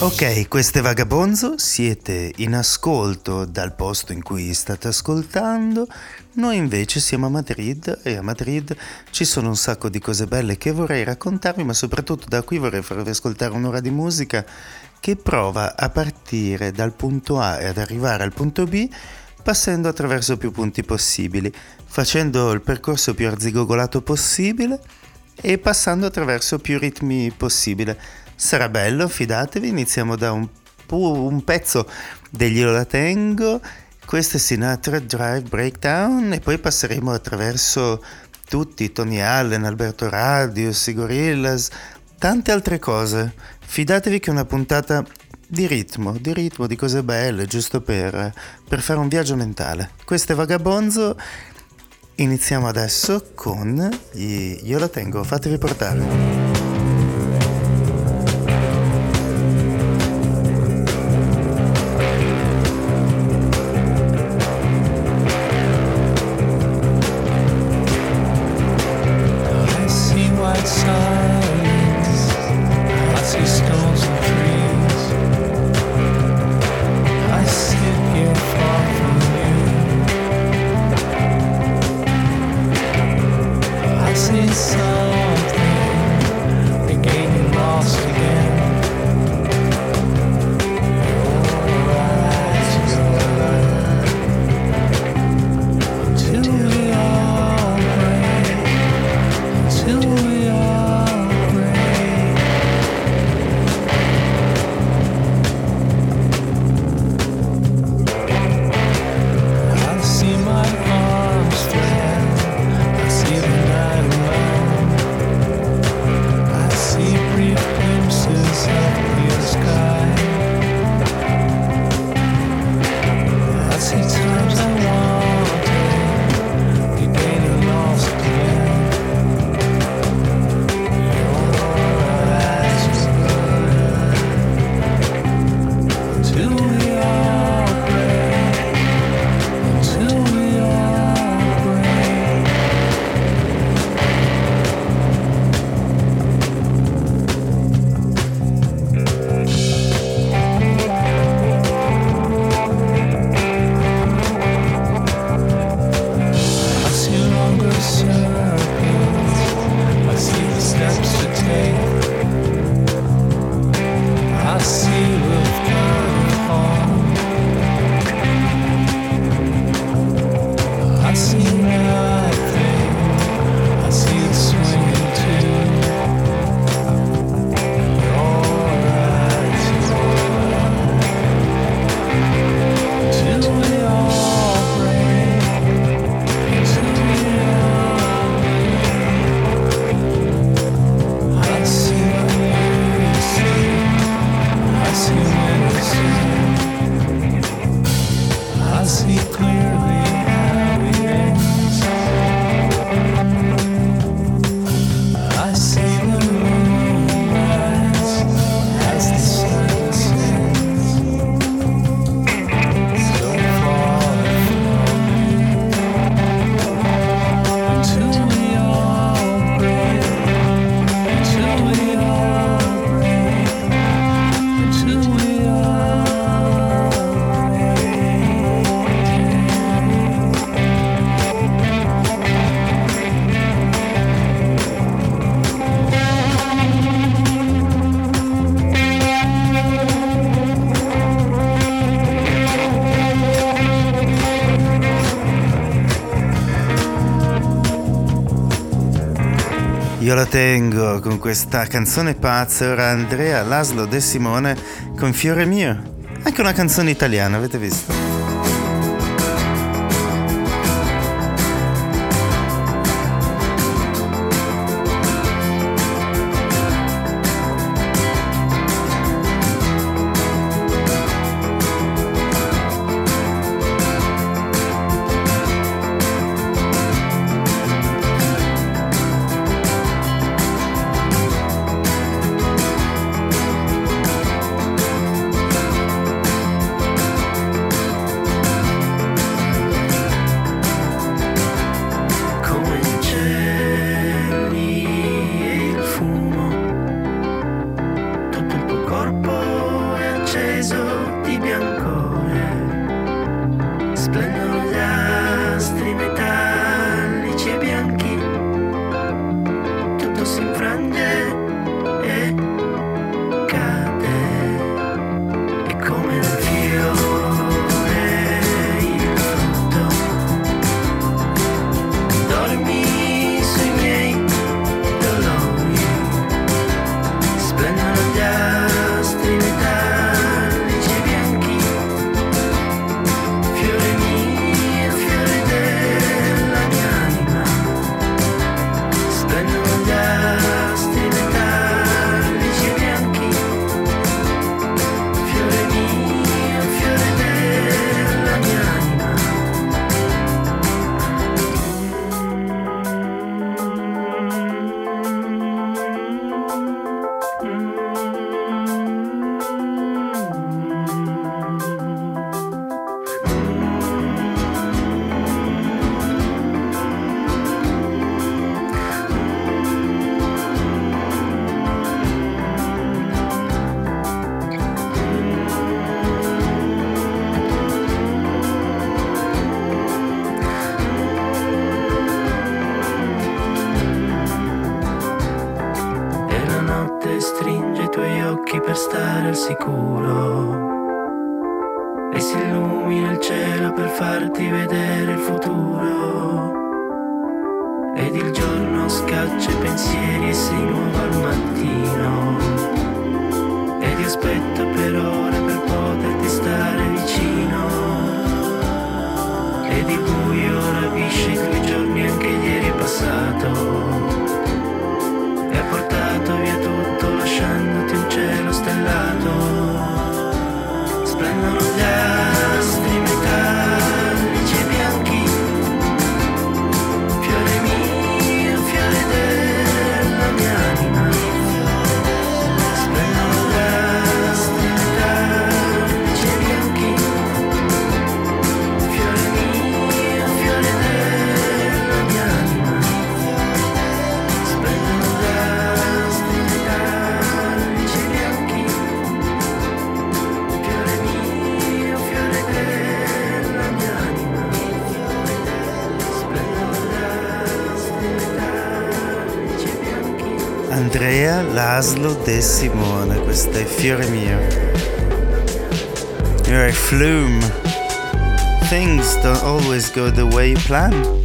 Ok, queste Vagabonzo siete in ascolto dal posto in cui state ascoltando. Noi invece siamo a Madrid e a Madrid ci sono un sacco di cose belle che vorrei raccontarvi, ma soprattutto da qui vorrei farvi ascoltare un'ora di musica che prova a partire dal punto A e ad arrivare al punto B passando attraverso più punti possibili, facendo il percorso più arzigogolato possibile e passando attraverso più ritmi possibile Sarà bello, fidatevi, iniziamo da un, un pezzo degli Io tengo, questo è Sinatra Drive Breakdown e poi passeremo attraverso tutti, Tony Allen, Alberto Radius, i Gorillaz, tante altre cose. Fidatevi che una puntata di ritmo, di ritmo, di cose belle, giusto per, per fare un viaggio mentale. Questo è Vagabonzo, iniziamo adesso con gli Io la tengo, fatevi portare. Io la tengo con questa canzone pazza, ora Andrea Laszlo De Simone con Fiore Mio. Anche una canzone italiana, avete visto? Andrea Laszlo De Simone, questo è Fiore Mio. You're a flume. Things don't always go the way you plan.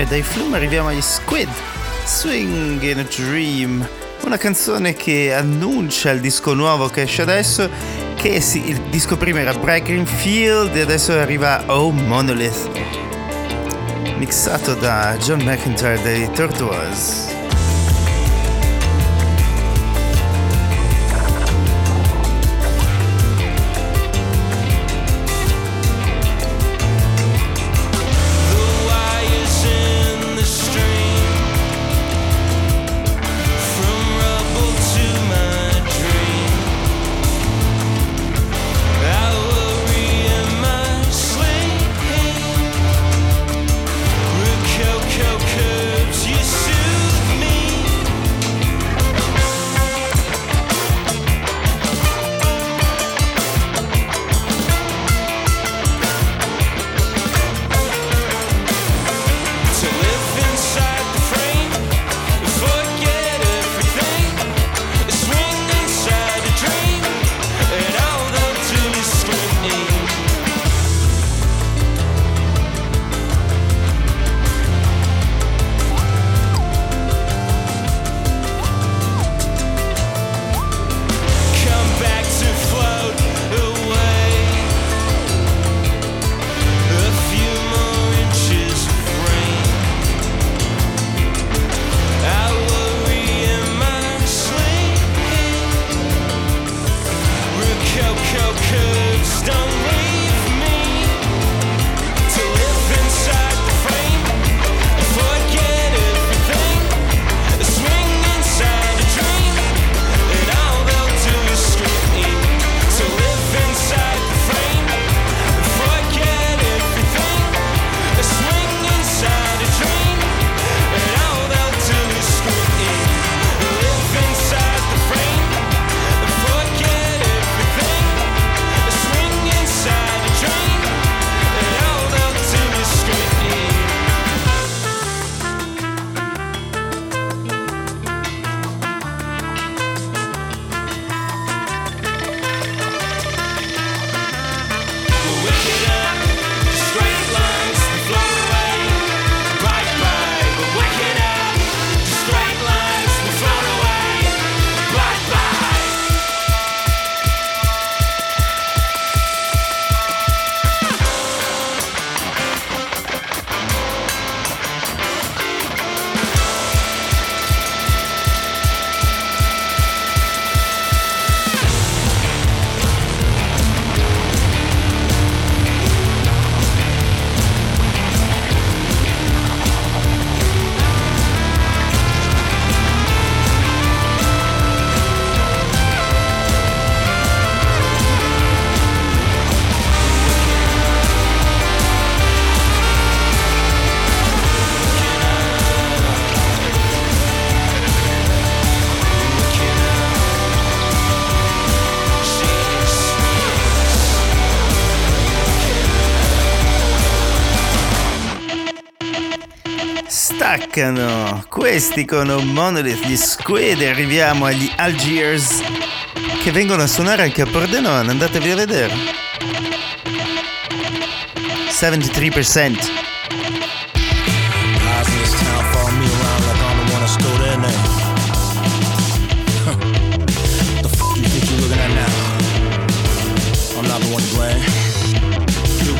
E dai Flume arriviamo agli Squid. Swing in a Dream, una canzone che annuncia il disco nuovo che esce adesso, che si, il disco prima era Breaking Field e adesso arriva Oh Monolith, mixato da John McIntyre dei Tortoise. Staccano questi con Monolith di Squid arriviamo agli Algiers che vengono a suonare anche a Pordenone, andatevi a vedere. 73%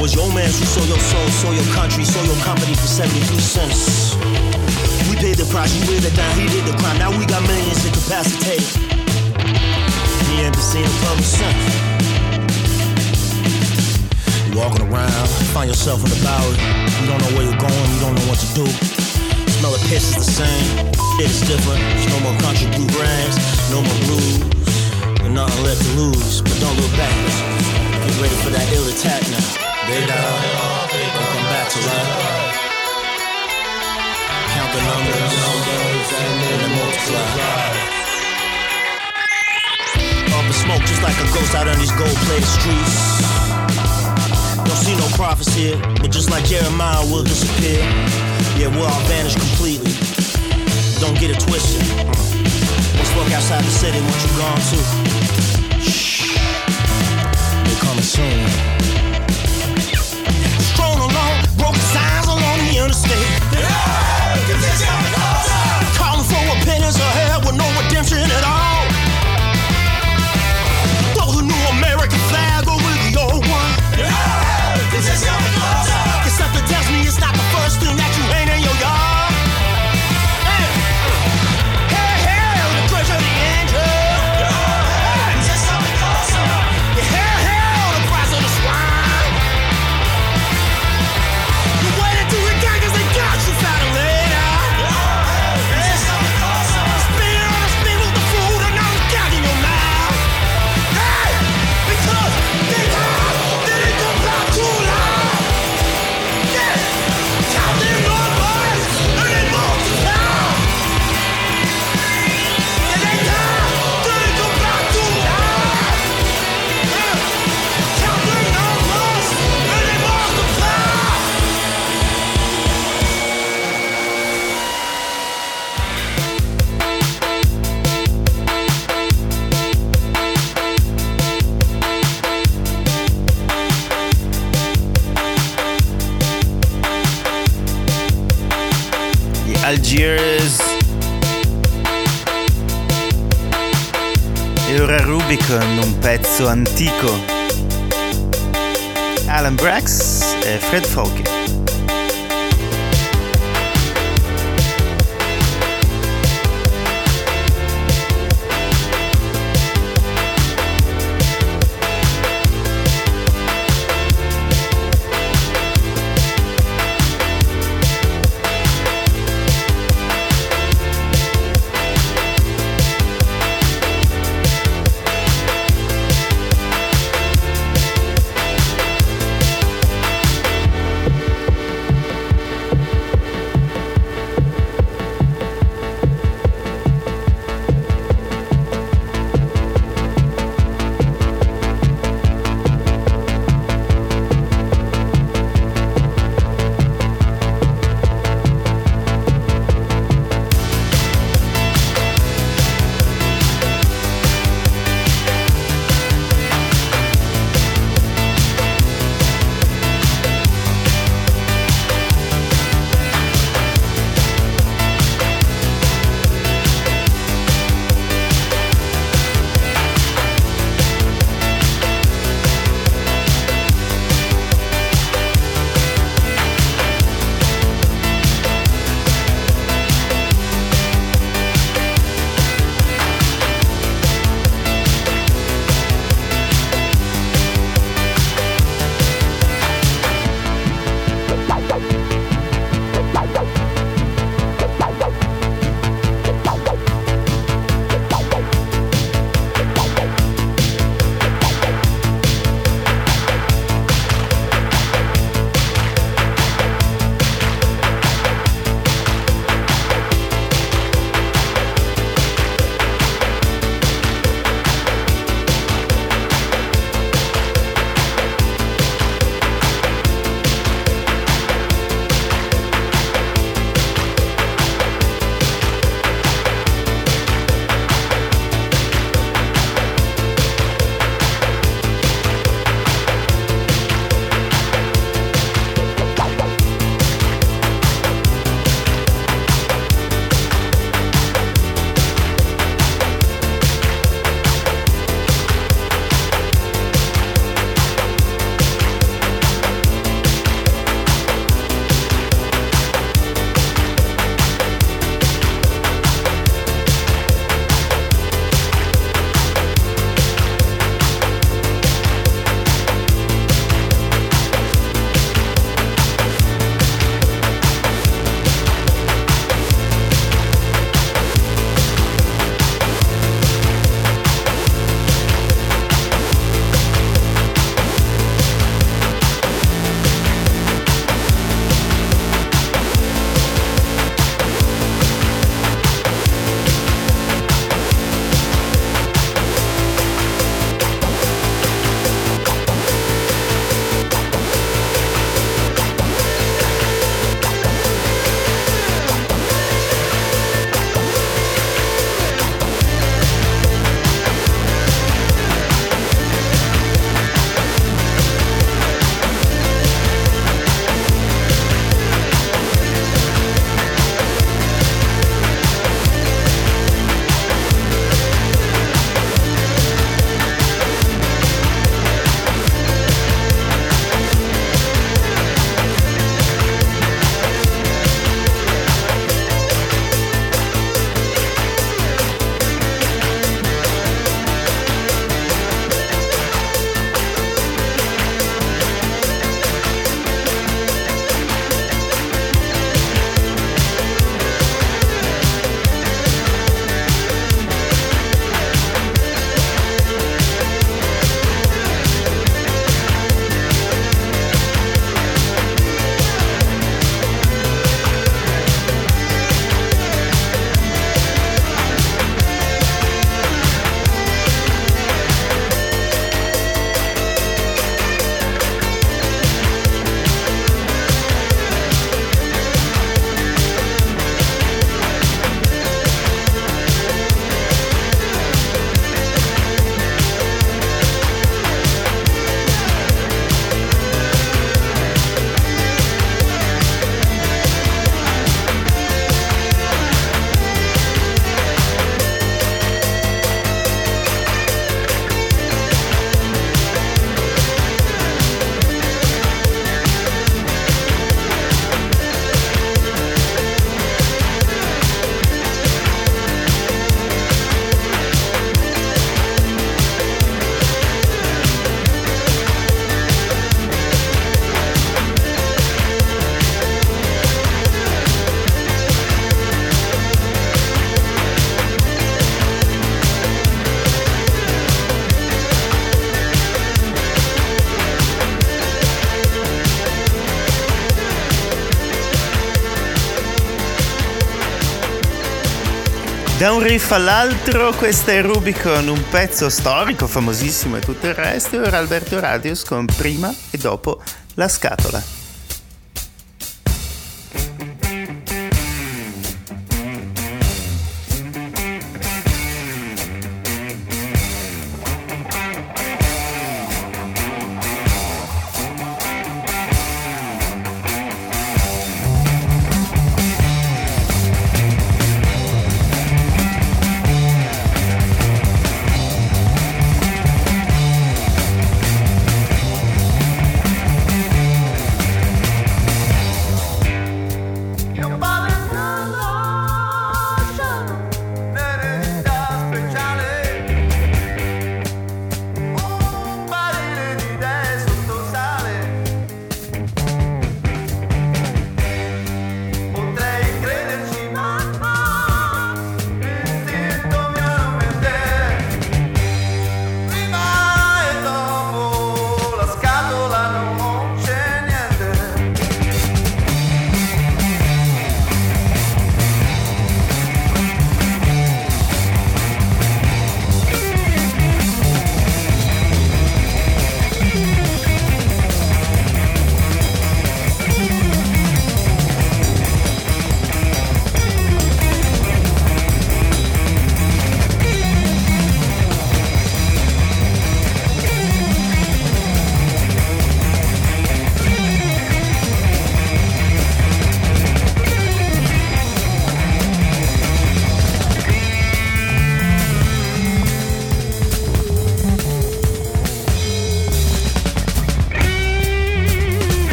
was your man who sold your soul, sold your country, sold your company for 73 cents. We paid the price, you weighed it down, he did the crime. Now we got millions incapacitated. He ain't been seen in public since. You walking around, find yourself in the Bowery. You don't know where you're going, you don't know what to do. Smell the piss is the same, it is different. There's no more country blue brands, no more blues. And nothing left to lose, but don't look back. Get ready for that ill attack now. They die, they come back to life. Count the numbers, and then multiply. Smoke just like a ghost out on these gold-plated streets. Don't see no prophets here, but just like Jeremiah, we'll disappear. Yeah, we'll all vanish completely. Don't get it twisted. Hmm. Let's look outside the city, what you're gone to? Shh, they're coming soon. understand Algiers. Calling for opinions ahead with no redemption at all. Throw the new American flag over the old one. Antico. Alan Brax e Fred Fauke. Da un riff all'altro, questa è Rubicon, un pezzo storico, famosissimo e tutto il resto. Ora Alberto Radius con prima e dopo la scatola.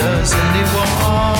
does anyone?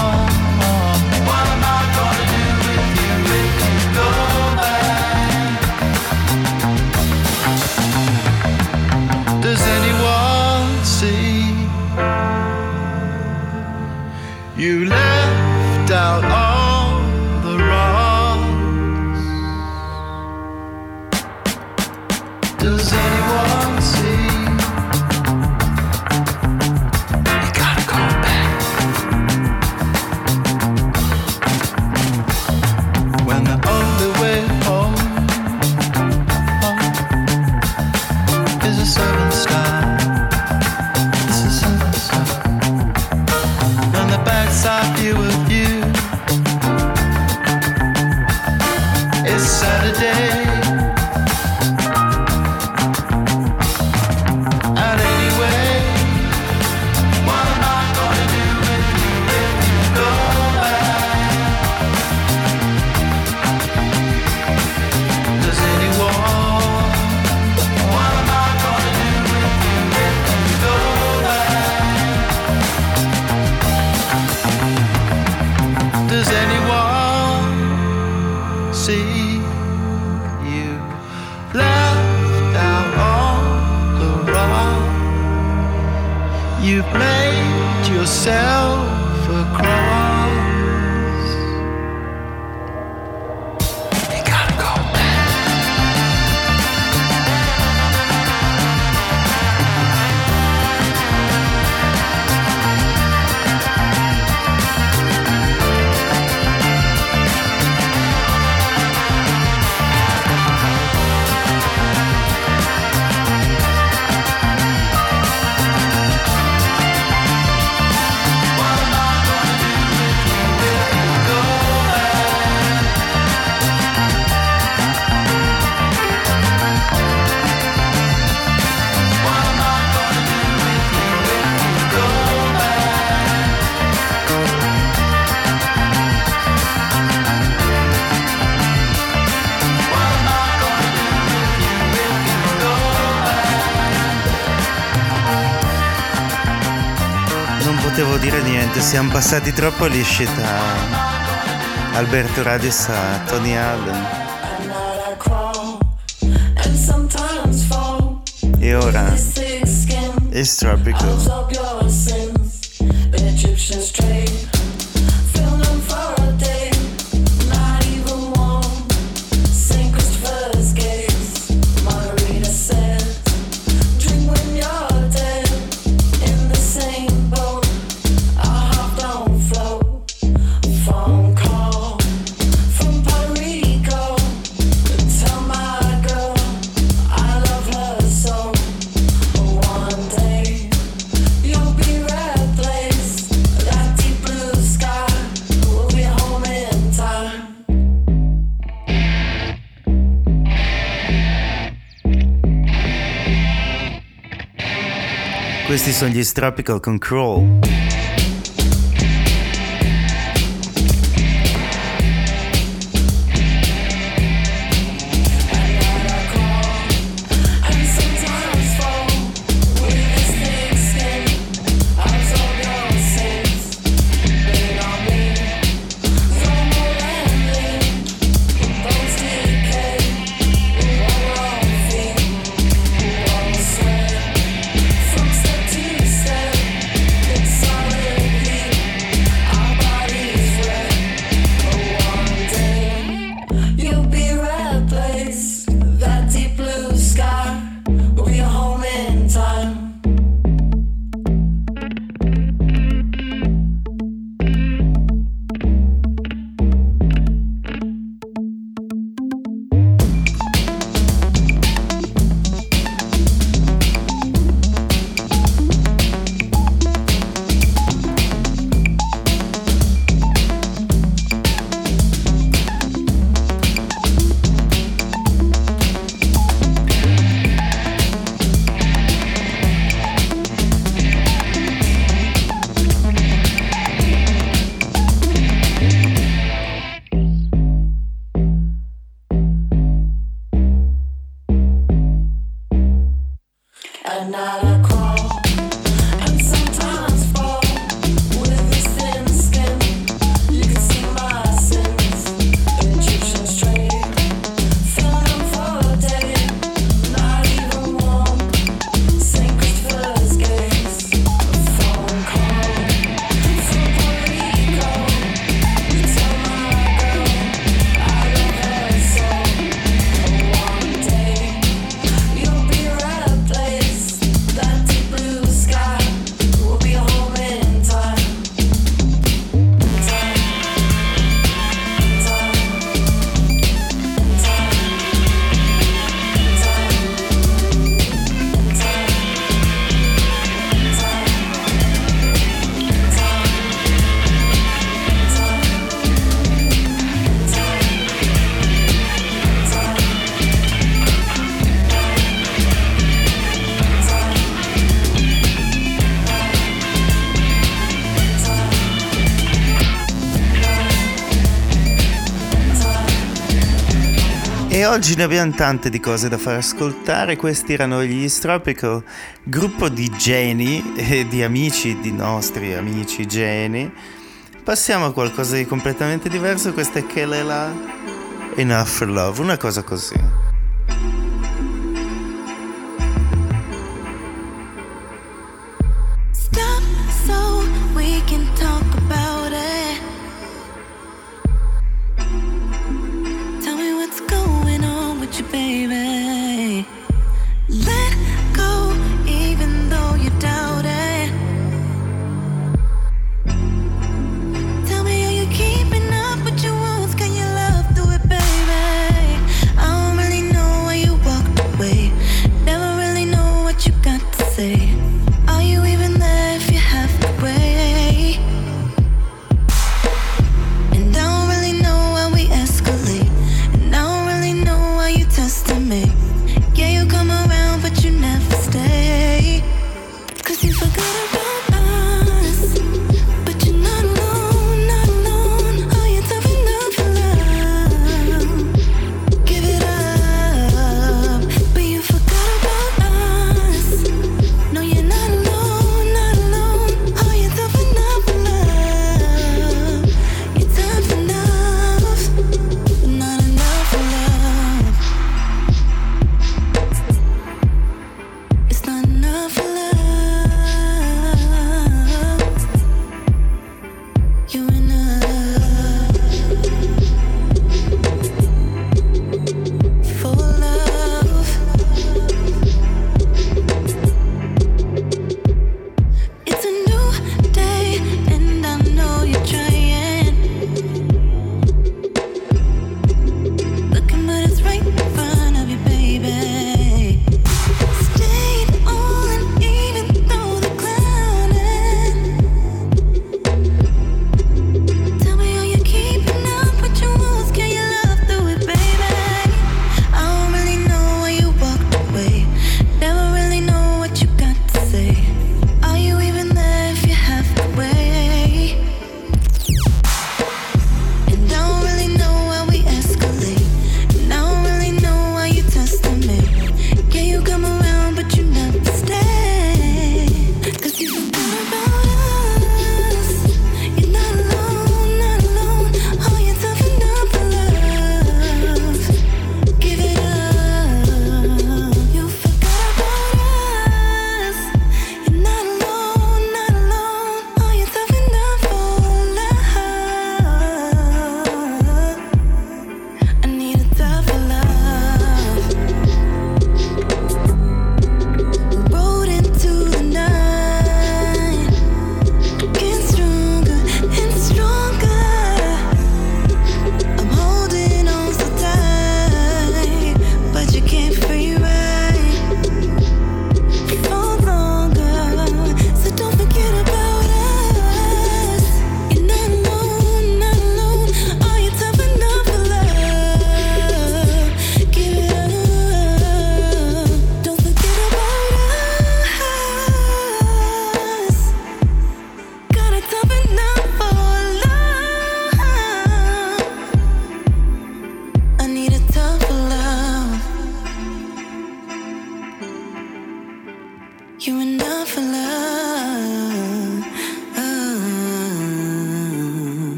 cioè siamo passati troppo lisci da Alberto Radis a Tony Allen. E ora It's Tropical. Questi sono gli Tropical Control. E oggi ne abbiamo tante di cose da far ascoltare, questi erano gli Tropical, gruppo di geni e di amici, di nostri amici geni. Passiamo a qualcosa di completamente diverso, questa è Kelela Enough Love, una cosa così.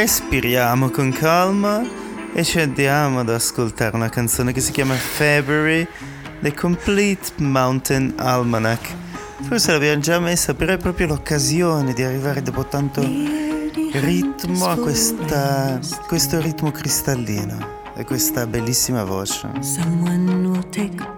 Respiriamo con calma e ci andiamo ad ascoltare una canzone che si chiama February, The Complete Mountain Almanac. Forse l'abbiamo già messa, però è proprio l'occasione di arrivare dopo tanto ritmo a questa, questo ritmo cristallino e questa bellissima voce. Someone will take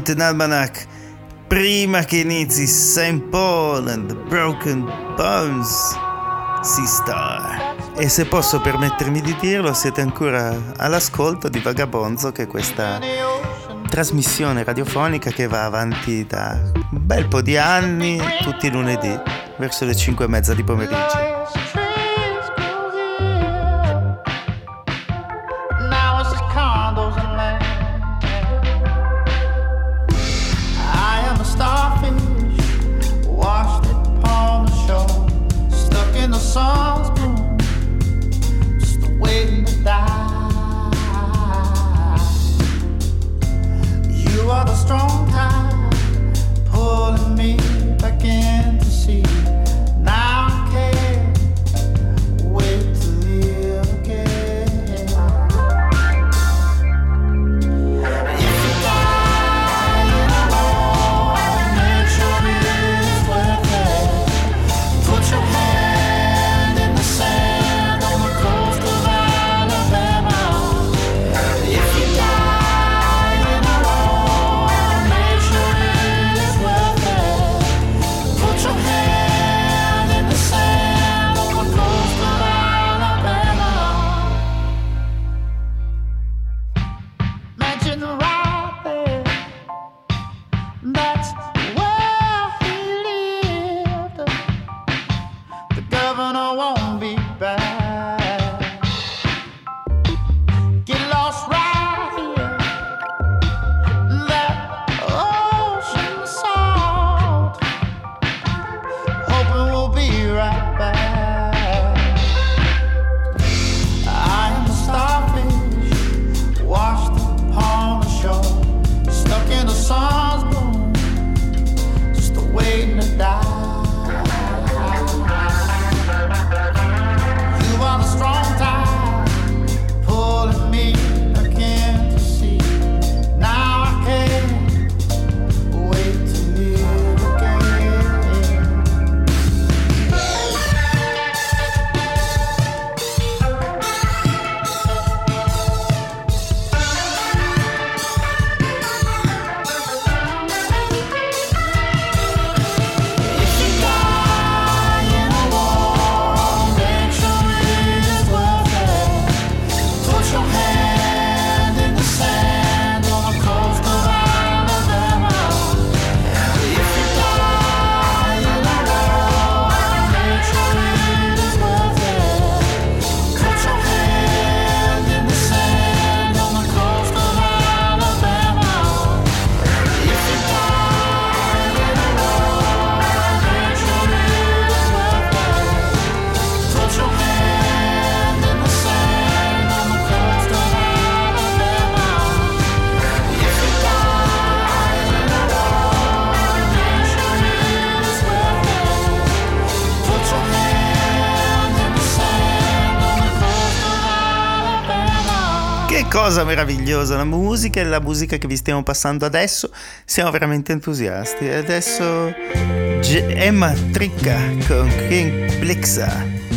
Mountain Almanac prima che inizi St. Paul and the Broken Bones si Star. E se posso permettermi di dirlo, siete ancora all'ascolto di Vagabonzo, che è questa trasmissione radiofonica che va avanti da un bel po' di anni, tutti i lunedì, verso le 5 e mezza di pomeriggio. a strong tide pulling me back into sea. Cosa meravigliosa, la musica e la musica che vi stiamo passando adesso, siamo veramente entusiasti. Adesso G- Emma Tricca con King Blixa.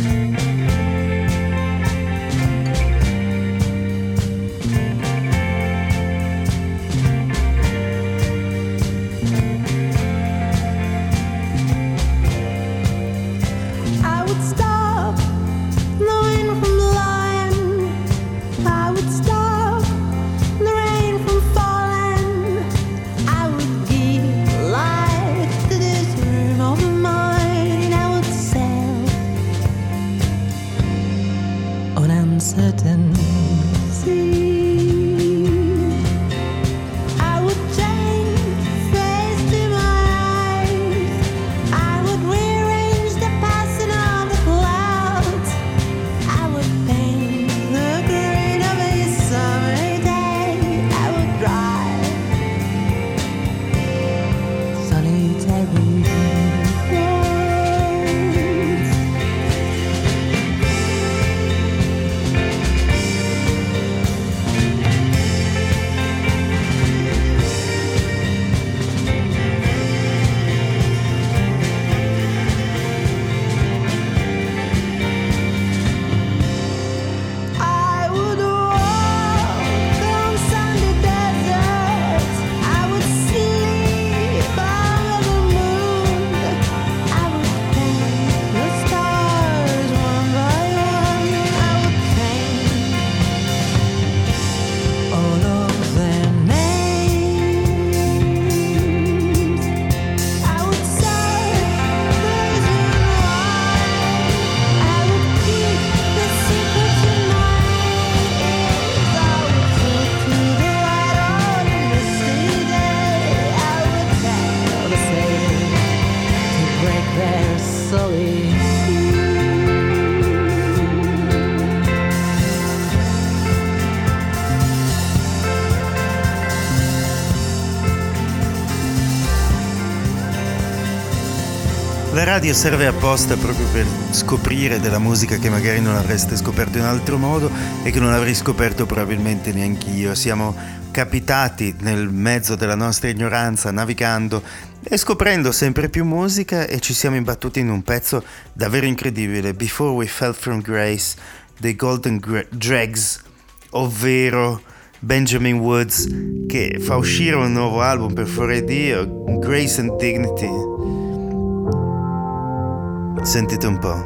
Radio serve apposta proprio per scoprire della musica che magari non avreste scoperto in altro modo e che non avrei scoperto probabilmente neanche io. Siamo capitati nel mezzo della nostra ignoranza, navigando e scoprendo sempre più musica e ci siamo imbattuti in un pezzo davvero incredibile, Before We Fell From Grace, dei Golden Gra- Dregs, ovvero Benjamin Woods, che fa uscire un nuovo album per 4AD, Grace and Dignity. Sentite un po'.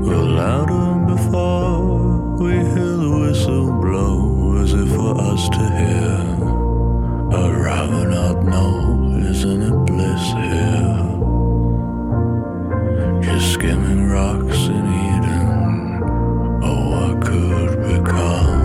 Well, louder before, we hear the whistle blow as if for us to hear. I'd rather not know, isn't it bliss here? Just skimming rocks in Eden, oh, what could become?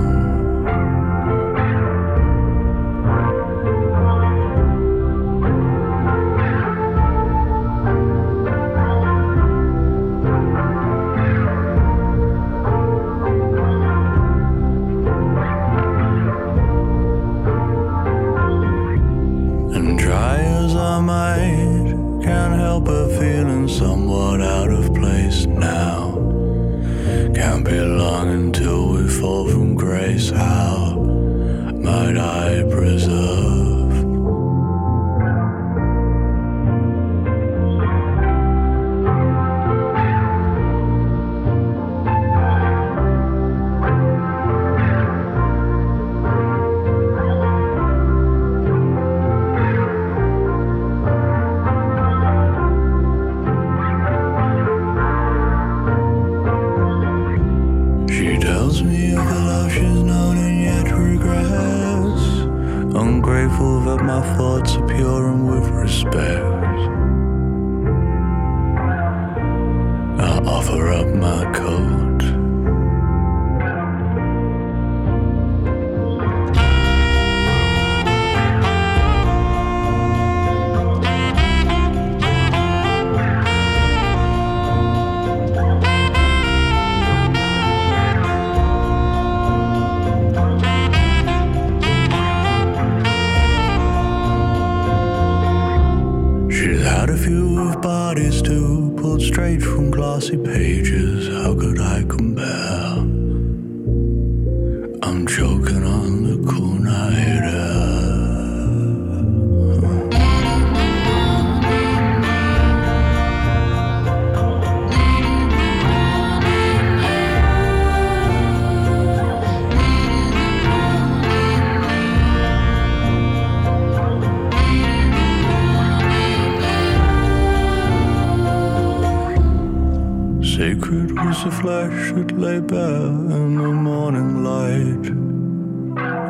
flesh it lay bare in the morning light.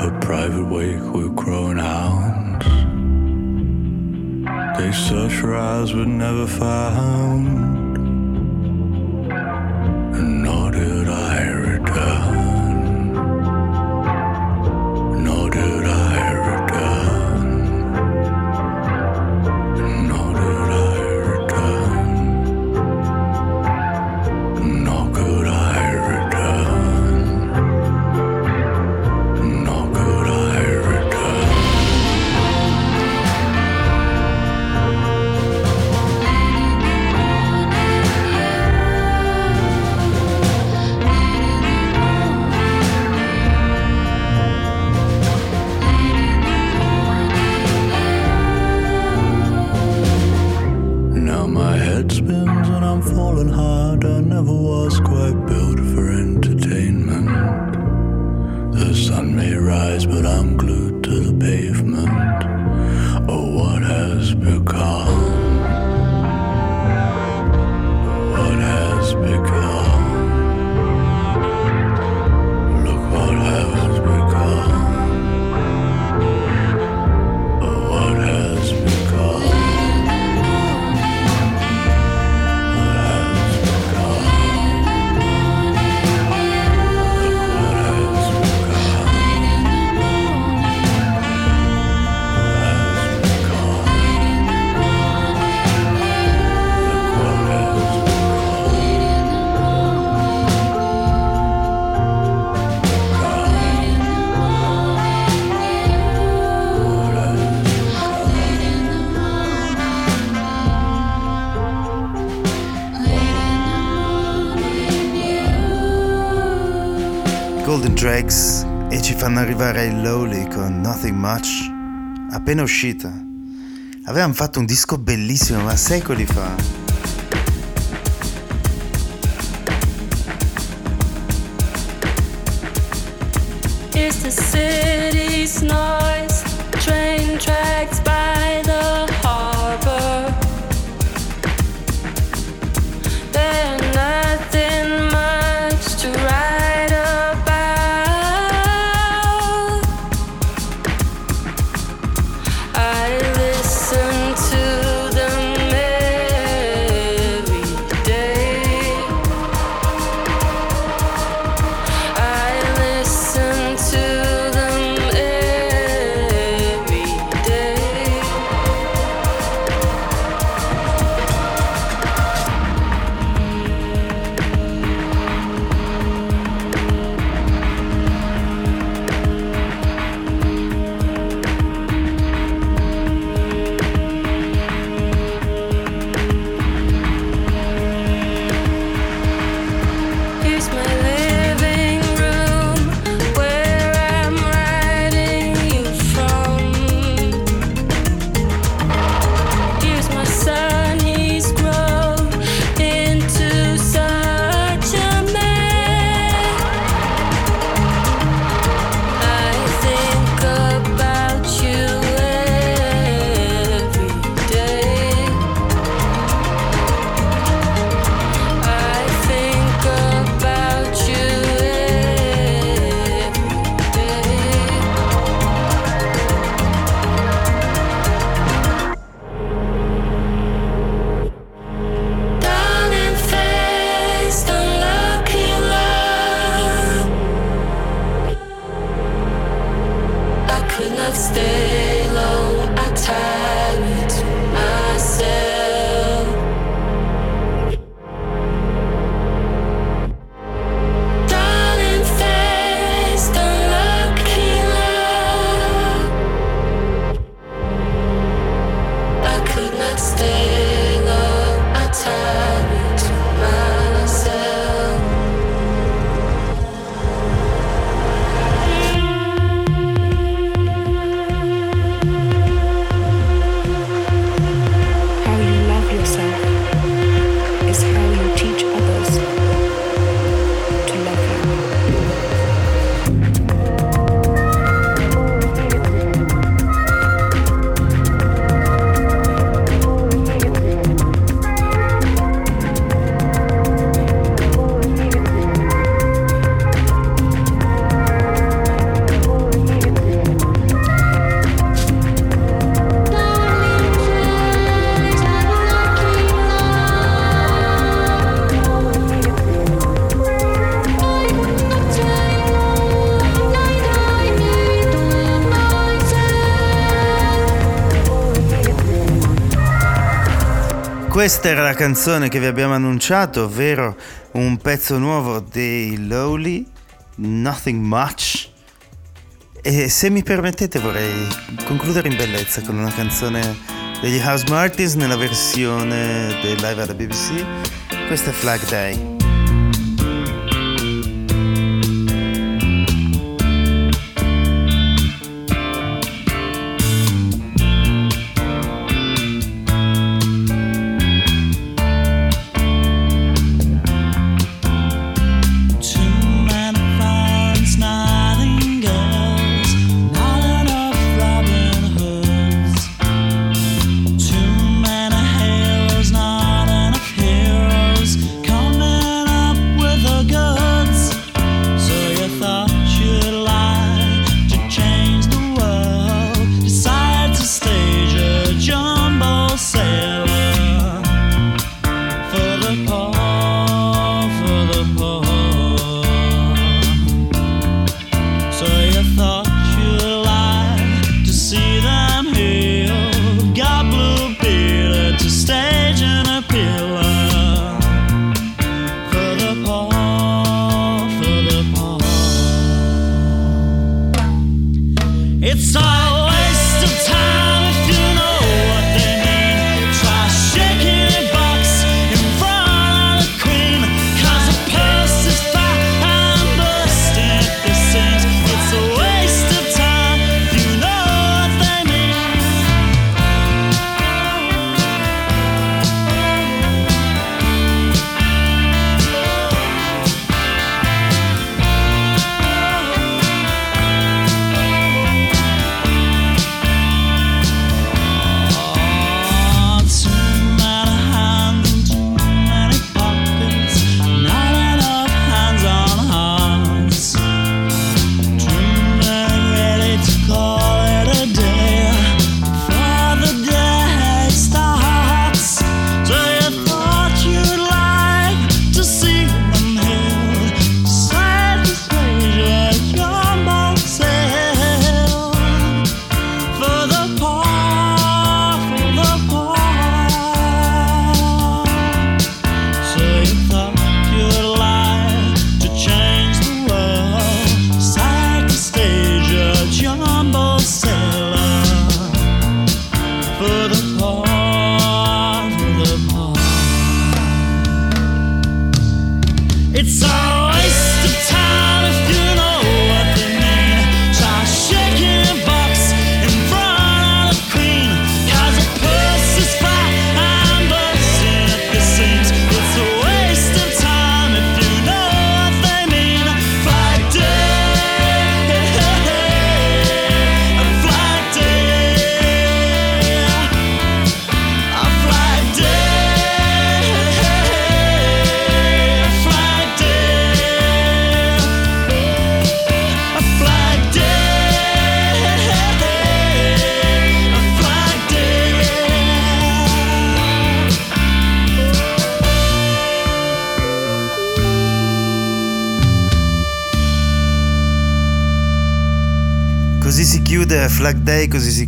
A private wake with crowing hounds. They search her eyes but never found. Rex e ci fanno arrivare il Lowly con Nothing Much, appena uscita. Avevamo fatto un disco bellissimo, ma secoli fa. It's the city. Questa era la canzone che vi abbiamo annunciato, ovvero un pezzo nuovo dei Lowly, Nothing Much. E se mi permettete vorrei concludere in bellezza con una canzone degli House Martins nella versione del live alla BBC. Questa è Flag Day.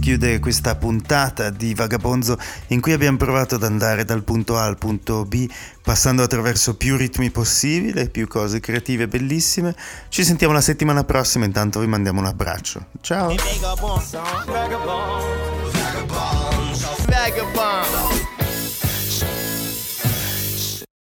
chiudere questa puntata di Vagabonzo in cui abbiamo provato ad andare dal punto A al punto B passando attraverso più ritmi possibile, più cose creative bellissime. Ci sentiamo la settimana prossima, intanto vi mandiamo un abbraccio. Ciao!